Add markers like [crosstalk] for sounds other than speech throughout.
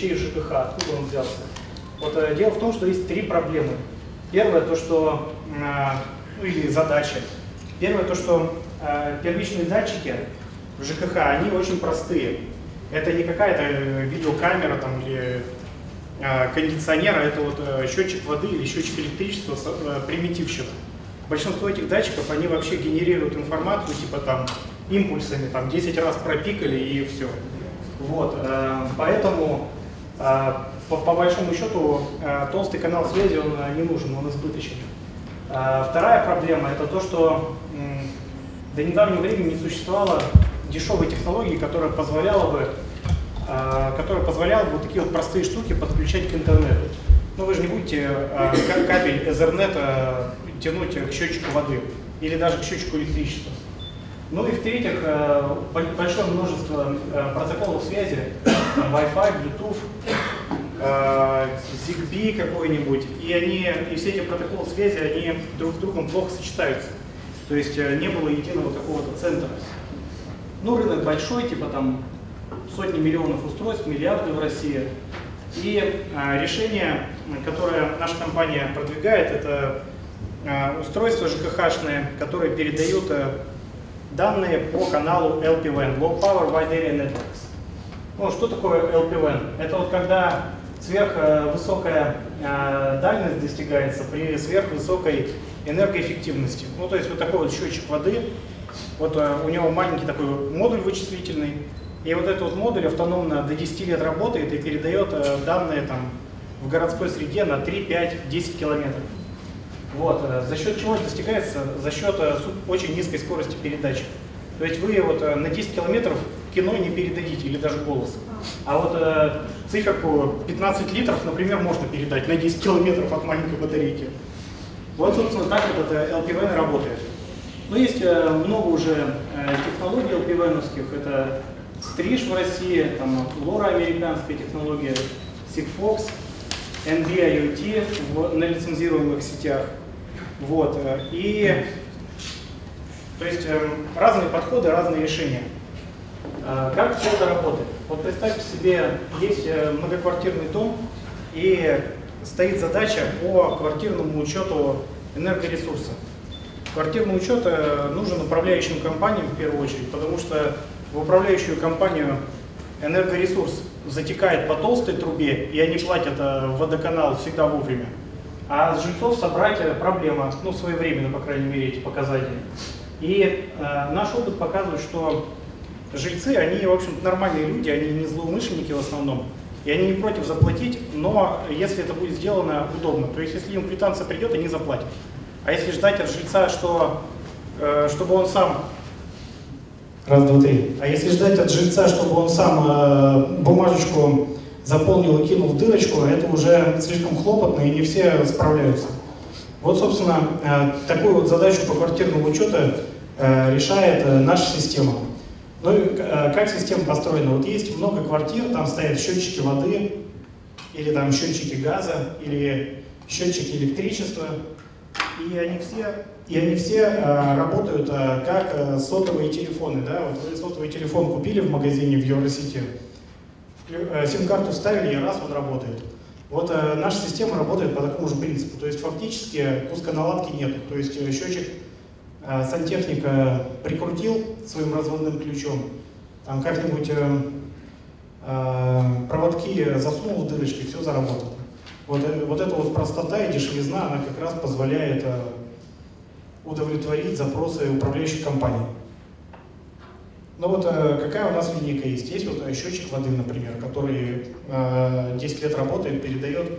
ключей ЖКХ, откуда он взялся? Вот э, дело в том, что есть три проблемы. Первое, то, что, э, ну или задача. Первое, то, что э, первичные датчики в ЖКХ, они очень простые. Это не какая-то видеокамера там, или кондиционер, а это вот счетчик воды или счетчик электричества, примитивщик. Большинство этих датчиков, они вообще генерируют информацию, типа там импульсами, там 10 раз пропикали и все. Вот, поэтому по, по большому счету э, толстый канал связи он э, не нужен, он избыточен. Э, вторая проблема это то, что до недавнего времени не существовало дешевой технологии, которая позволяла бы, которая позволяла бы вот такие вот простые штуки подключать к интернету. Ну вы же не будете кабель Ethernet тянуть к счетчику воды или даже к счетчику электричества. Ну и в-третьих, большое множество протоколов связи, Wi-Fi, Bluetooth, э, ZigBee какой-нибудь, и они, и все эти протоколы связи, они друг с другом плохо сочетаются. То есть э, не было единого какого-то центра. Ну, рынок большой, типа там сотни миллионов устройств, миллиарды в России. И э, решение, которое наша компания продвигает, это э, устройства ЖКХ-шные, которые передают э, данные по каналу LPWAN, Low Power Wide Area Networks. Ну, что такое LPWAN? Это вот когда сверхвысокая э, дальность достигается при сверхвысокой энергоэффективности. Ну, то есть вот такой вот счетчик воды, вот э, у него маленький такой модуль вычислительный, и вот этот вот модуль автономно до 10 лет работает и передает э, данные там в городской среде на 3, 5, 10 километров. Вот. За счет чего это достигается? За счет очень низкой скорости передачи. То есть вы вот на 10 километров кино не передадите или даже голос. А вот э, циферку 15 литров, например, можно передать на 10 километров от маленькой батарейки. Вот, собственно, так вот это LPWAN работает. Но ну, есть э, много уже э, технологий LPWAN. Это Стриж в России, там LoRa американская технология, Sigfox, NB-IoT в, на лицензируемых сетях. Вот. Э, и то есть э, разные подходы, разные решения. Э, как все это работает? Вот представьте себе, есть э, многоквартирный дом, и стоит задача по квартирному учету энергоресурса. Квартирный учет нужен управляющим компаниям в первую очередь, потому что в управляющую компанию энергоресурс затекает по толстой трубе, и они платят водоканал всегда вовремя. А с жильцов собрать проблема, ну своевременно, по крайней мере, эти показатели. И э, наш опыт показывает, что жильцы, они, в общем нормальные люди, они не злоумышленники в основном, и они не против заплатить, но если это будет сделано удобно, то есть если им квитанция придет, они заплатят. А если ждать от жильца, что, э, чтобы он сам Раз, два, три. А если ждать от жильца, чтобы он сам э, бумажечку заполнил и кинул в дырочку, это уже слишком хлопотно, и не все справляются. Вот, собственно, э, такую вот задачу по квартирному учету э, решает э, наша система. Ну и как система построена? Вот есть много квартир, там стоят счетчики воды, или там счетчики газа, или счетчики электричества, и они все, и они все работают как сотовые телефоны. Да? Вот вы сотовый телефон купили в магазине в Евросети, сим-карту вставили, и раз он работает. Вот э, наша система работает по такому же принципу. То есть фактически пусконаладки нет. То есть э, счетчик э, сантехника прикрутил своим разводным ключом, там как-нибудь э, э, проводки засунул в дырочки, все заработало. Вот, э, вот эта вот простота и дешевизна, она как раз позволяет э, удовлетворить запросы управляющих компаний. Ну вот э, какая у нас линейка есть? Есть вот счетчик воды, например, который 10 лет работает, передает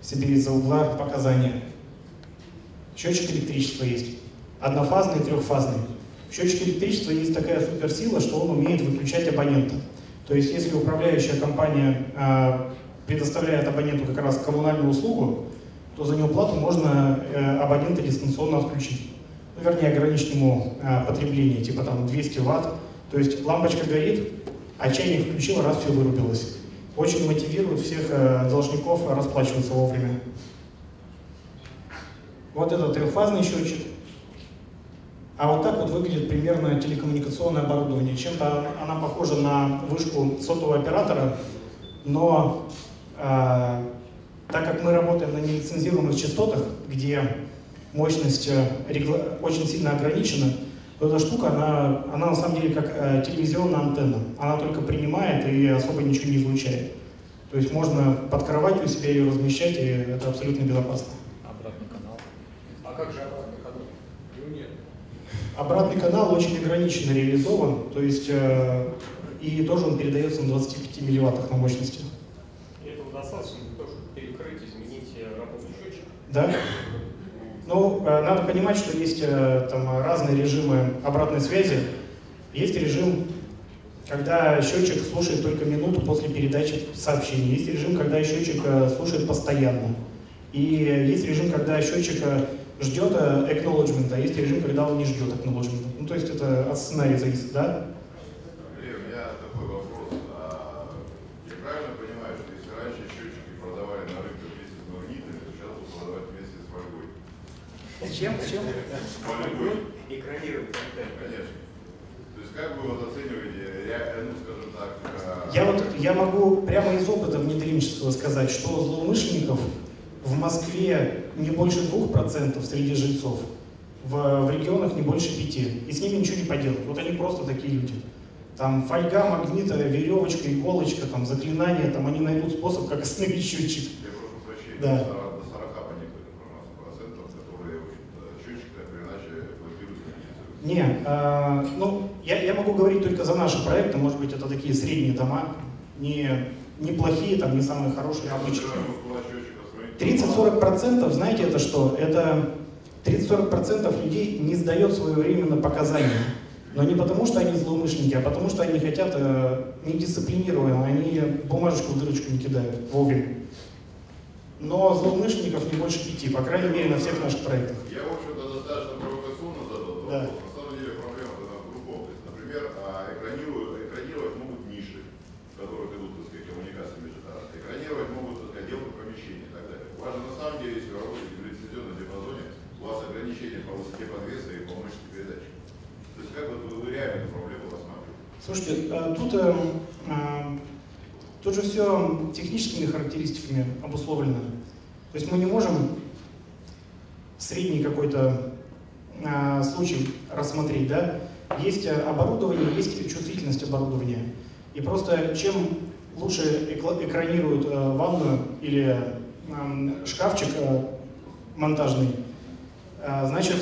себе из-за угла показания. Счетчик электричества есть однофазный трехфазный. В счетчике электричества есть такая суперсила, что он умеет выключать абонента. То есть если управляющая компания э, предоставляет абоненту как раз коммунальную услугу, то за неуплату можно э, абонента дистанционно отключить. Ну, вернее, ограничить ему э, потребление, типа там 200 ватт. То есть лампочка горит, а чайник включил, раз все вырубилось. Очень мотивирует всех э, должников расплачиваться вовремя. Вот это трехфазный счетчик. А вот так вот выглядит примерно телекоммуникационное оборудование. Чем-то она похожа на вышку сотового оператора, но А, так как мы работаем на нелицензируемых частотах, где мощность э, очень сильно ограничена, то эта штука, она, она на самом деле как э, телевизионная антенна. Она только принимает и особо ничего не излучает. То есть можно под кроватью у себя ее размещать, и это абсолютно безопасно. Обратный канал. А как же обратный канал? Его нет. Обратный канал очень ограниченно реализован, то есть э, и тоже он передается на 25 милливаттах на мощности. И этого достаточно для того, чтобы перекрыть, изменить э, работу счетчика? Да. Ну, э, надо понимать, что есть э, там разные режимы обратной связи. Есть режим, когда счетчик слушает только минуту после передачи сообщения. Есть режим, когда счетчик э, слушает постоянно. И есть режим, когда счетчик ждет acknowledgement, а есть режим, когда он не ждет acknowledgement. Ну, то есть это от сценария зависит, да? Чем? Чем? Экранировать Конечно. То есть как вы вот оцениваете, ну, скажем так... Я вот, я могу прямо из опыта внедренческого сказать, что злоумышленников в Москве не больше 2% среди жильцов, в, в регионах не больше 5%. И с ними ничего не поделать. Вот они просто такие люди. Там фольга, магнита, веревочка, иголочка, там заклинание, там они найдут способ, как остановить счетчик. Я прошу прощения. Да. Не, э, ну, я, я могу говорить только за наши проекты, может быть, это такие средние дома, не, не плохие, там, не самые хорошие, обычные. 30-40%, знаете, это что? Это 30-40% людей не сдает своевременно показания. Но не потому, что они злоумышленники, а потому, что они хотят э, недисциплинированно, они бумажечку в дырочку не кидают вовремя. Но злоумышленников не больше пяти, по крайней мере, на всех наших проектах. Я, в общем-то, достаточно провокационно задал да. Слушайте, а тут, э, э, тут же все техническими характеристиками обусловлено. То есть мы не можем средний какой-то э, случай рассмотреть, да? Есть оборудование, есть чувствительность оборудования. И просто чем лучше экранируют ванную или шкафчик монтажный, значит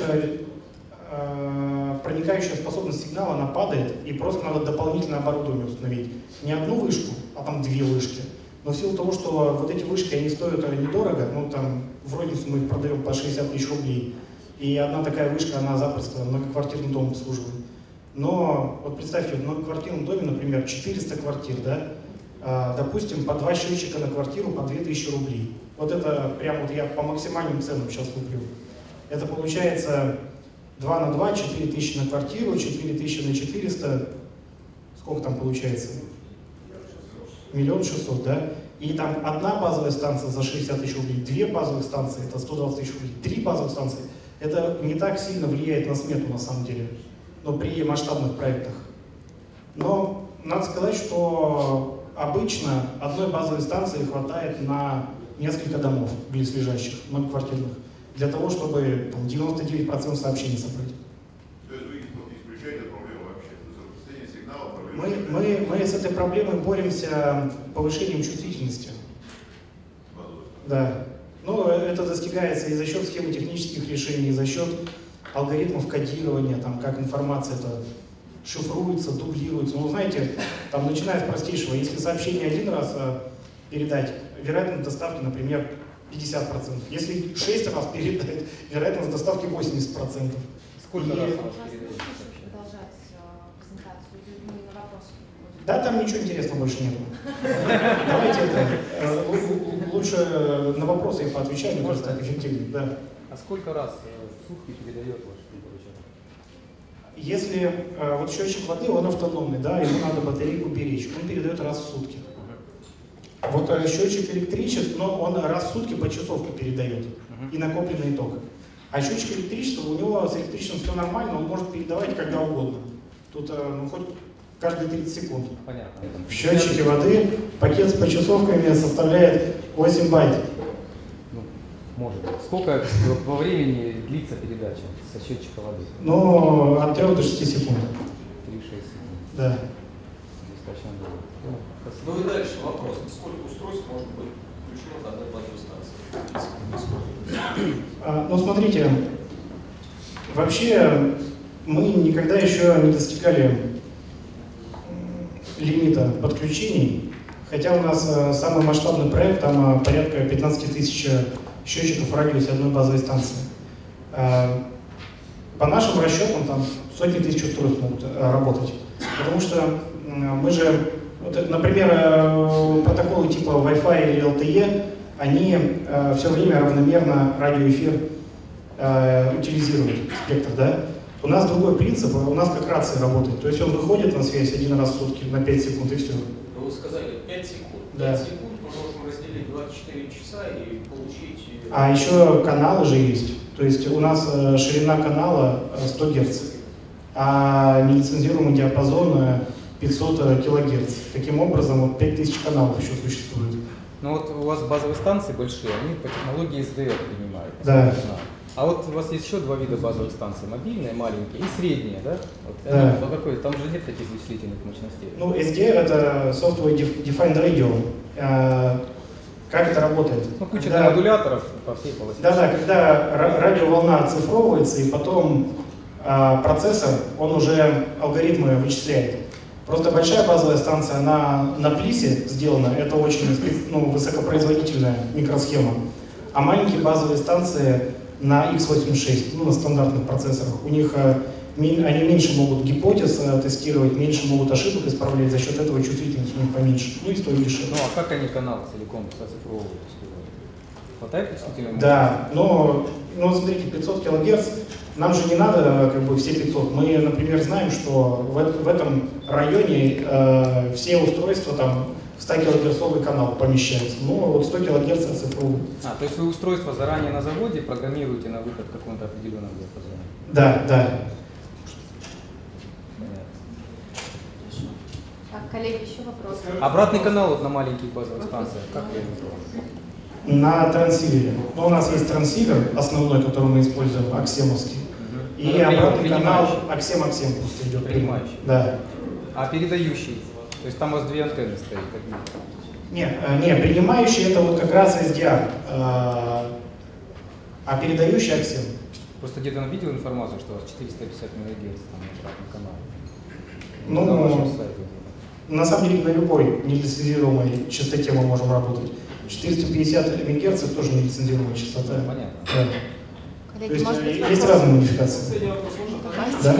проникающая способность сигнала, она падает, и просто надо дополнительное оборудование установить. Не одну вышку, а там две вышки. Но в силу того, что вот эти вышки, они стоят недорого, ну там в розницу мы их продаем по 60 тысяч рублей, и одна такая вышка, она запросто многоквартирный дом обслуживает. Но вот представьте, в многоквартирном доме, например, 400 квартир, да, допустим, по два счетчика на квартиру по 2000 рублей. Вот это прям вот я по максимальным ценам сейчас куплю. Это получается 2 на 2, 4 тысячи на квартиру, 4 тысячи на 400, сколько там получается? Миллион шестьсот, да? И там одна базовая станция за 60 тысяч рублей, две базовых станции, это 120 тысяч рублей, три базовых станции. Это не так сильно влияет на смету на самом деле, но при масштабных проектах. Но надо сказать, что обычно одной базовой станции хватает на несколько домов близлежащих, многоквартирных для того, чтобы там, 99% сообщений собрать. Мы, мы, мы с этой проблемой боремся повышением чувствительности. Да. Ну, это достигается и за счет схемы технических решений, и за счет алгоритмов кодирования, там, как информация это шифруется, дублируется. Ну, знаете, там, начиная с простейшего, если сообщение один раз э, передать, вероятность доставки, например, 50%. Если 6 раз [laughs] передать, вероятность доставки 80%. Сколько и... раз Да, там ничего интересного больше нет. [laughs] Давайте это. Э, лучше на вопросы я поотвечаю, мне кажется, так эффективнее. Да. А сколько раз э, в сутки передает ваш? Если э, вот счетчик воды, он автономный, да, ему надо батарейку беречь, он передает раз в сутки. Вот э, счетчик электричества, но он раз в сутки по часовку передает и накопленный ток. А счетчик электричества, у него с электричеством все нормально, он может передавать когда угодно. Тут э, ну, хоть каждые 30 секунд. Понятно. В счетчике воды пакет с почасовками составляет 8 байт. Может быть. Сколько во времени длится передача со счетчика воды? Ну, от 3 до 6 секунд. 3-6 секунд. Да. Достаточно долго. Ну. Ну и дальше вопрос. Сколько устройств может быть включено на одной базовой станции? А, Ну, смотрите, вообще мы никогда еще не достигали лимита подключений, хотя у нас э, самый масштабный проект, там э, порядка 15 тысяч счетчиков в радиусе одной базовой станции. А, По нашим расчетам, там сотни тысяч устройств могут э, работать, потому что мы же, вот, например, э, протоколы типа Wi-Fi или LTE, они все время равномерно радиоэфир э, утилизируют спектр, да? У нас другой принцип, у нас как рация работает. То есть он выходит на связь один раз в сутки на 5 секунд и все. Ну, Вы сказали 5 секунд. 5 Да. секунд 24 часа и получить... э, А еще каналы же есть. То есть у нас э, ширина канала э, 100 Гц, а нелицензируемый диапазон э, 500 килогерц. Таким образом, вот 5000 каналов еще существует. Ну вот у вас базовые станции большие, они по технологии SDR принимают. Да. А вот у вас есть еще два вида базовых станций, мобильные, маленькие и средние, да? Вот, Да. они по какой, там же нет таких вычислительных мощностей. Ну, SDR это Software Def- Defined Radio. Э, Как это работает? Ну, куча Когда- модуляторов по всей полосе. Да-да, когда ра- радиоволна оцифровывается, и потом а, процессор, он уже алгоритмы вычисляет. Просто большая базовая станция, она на плисе сделана, это очень ну, высокопроизводительная микросхема. А маленькие базовые станции на x86, ну, на стандартных процессорах, у них ми- они меньше могут гипотез а, тестировать, меньше могут ошибок исправлять, за счет этого чувствительность у них поменьше, ну и стоит дешевле. Ну а как они канал целиком оцифровывают? Хватает вычислительной Да, но, ну, вот смотрите, 500 килогерц, нам же не надо как бы все 500. Мы, например, знаем, что в, в этом районе э, все устройства там в 100 килогерцовый канал помещаются. Ну, вот 100 килогерц оцифровывают. А, то есть вы устройство заранее на заводе программируете на выход в каком-то определенном диапазоне? Да, да. Понятно. Так, коллеги, еще вопрос. Обратный канал вот на маленьких базовых станциях, как? На трансивере. Ну, у нас есть трансивер основной, который мы используем, аксемовский. И Ну, обратный канал аксем-аксем просто идет. Принимающий. Да. А передающий? То есть там у вас две антенны стоят. одни. Не, э, не, принимающий это вот как раз SDR, э, а передающий аксем. Просто где-то я видел информацию, что у вас 450 МГц там на обратном канале. Ну, на самом деле на любой нелицензируемой частоте мы можем работать. 450 МГц это тоже нелицензируемая частота. Понятно. Да. То Коллеги, есть может быть, э, есть вопрос? разные модификации. Последний вопрос можно? Да.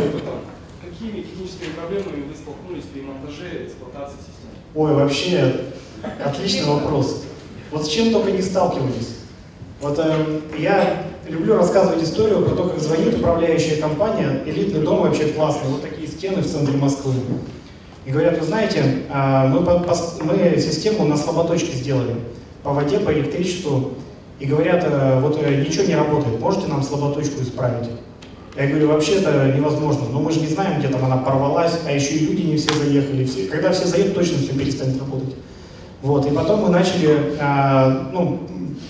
Какими техническими проблемами вы столкнулись при монтаже и эксплуатации системы? Ой, вообще отличный вопрос. Вот с чем только не сталкивались. Вот эм, я люблю рассказывать историю про то, как звонит управляющая компания, элитный дом вообще классный, вот такие стены в центре Москвы. И говорят, вы знаете, а, мы, мы систему на слаботочке сделали, по воде, по электричеству, и говорят, э, вот э, ничего не работает, можете нам слаботочку исправить? Я говорю, вообще это невозможно, но мы же не знаем, где там она порвалась, а еще и люди не все заехали. Все, когда все заедут, точно все перестанет работать. Вот, и потом мы начали, а, ну,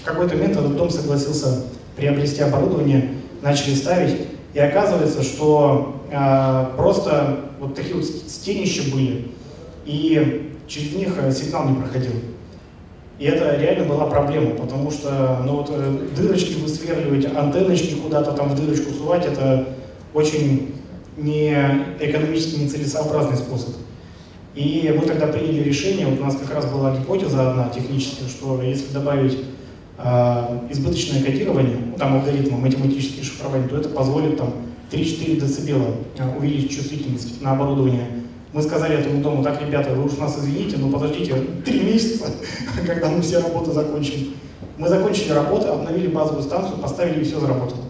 в какой-то момент этот дом согласился приобрести оборудование, начали ставить, и оказывается, что а, просто вот такие вот стенища были, и через них э, сигнал не проходил. И это реально была проблема, потому что ну, вот, э, дырочки высверливать, антенночки куда-то там в дырочку сувать, это очень не экономически нецелесообразный способ. И мы тогда приняли решение, вот у нас как раз была гипотеза одна техническая, что если добавить э, избыточное кодирование, там алгоритмы, математические шифрования, то это позволит там 3-4 децибела э, увеличить чувствительность на оборудование. Мы сказали этому дому, так, ребята, вы уж нас извините, но подождите, три месяца, [laughs] когда мы все работы закончим. Мы закончили работу, обновили базовую станцию, поставили и все заработало.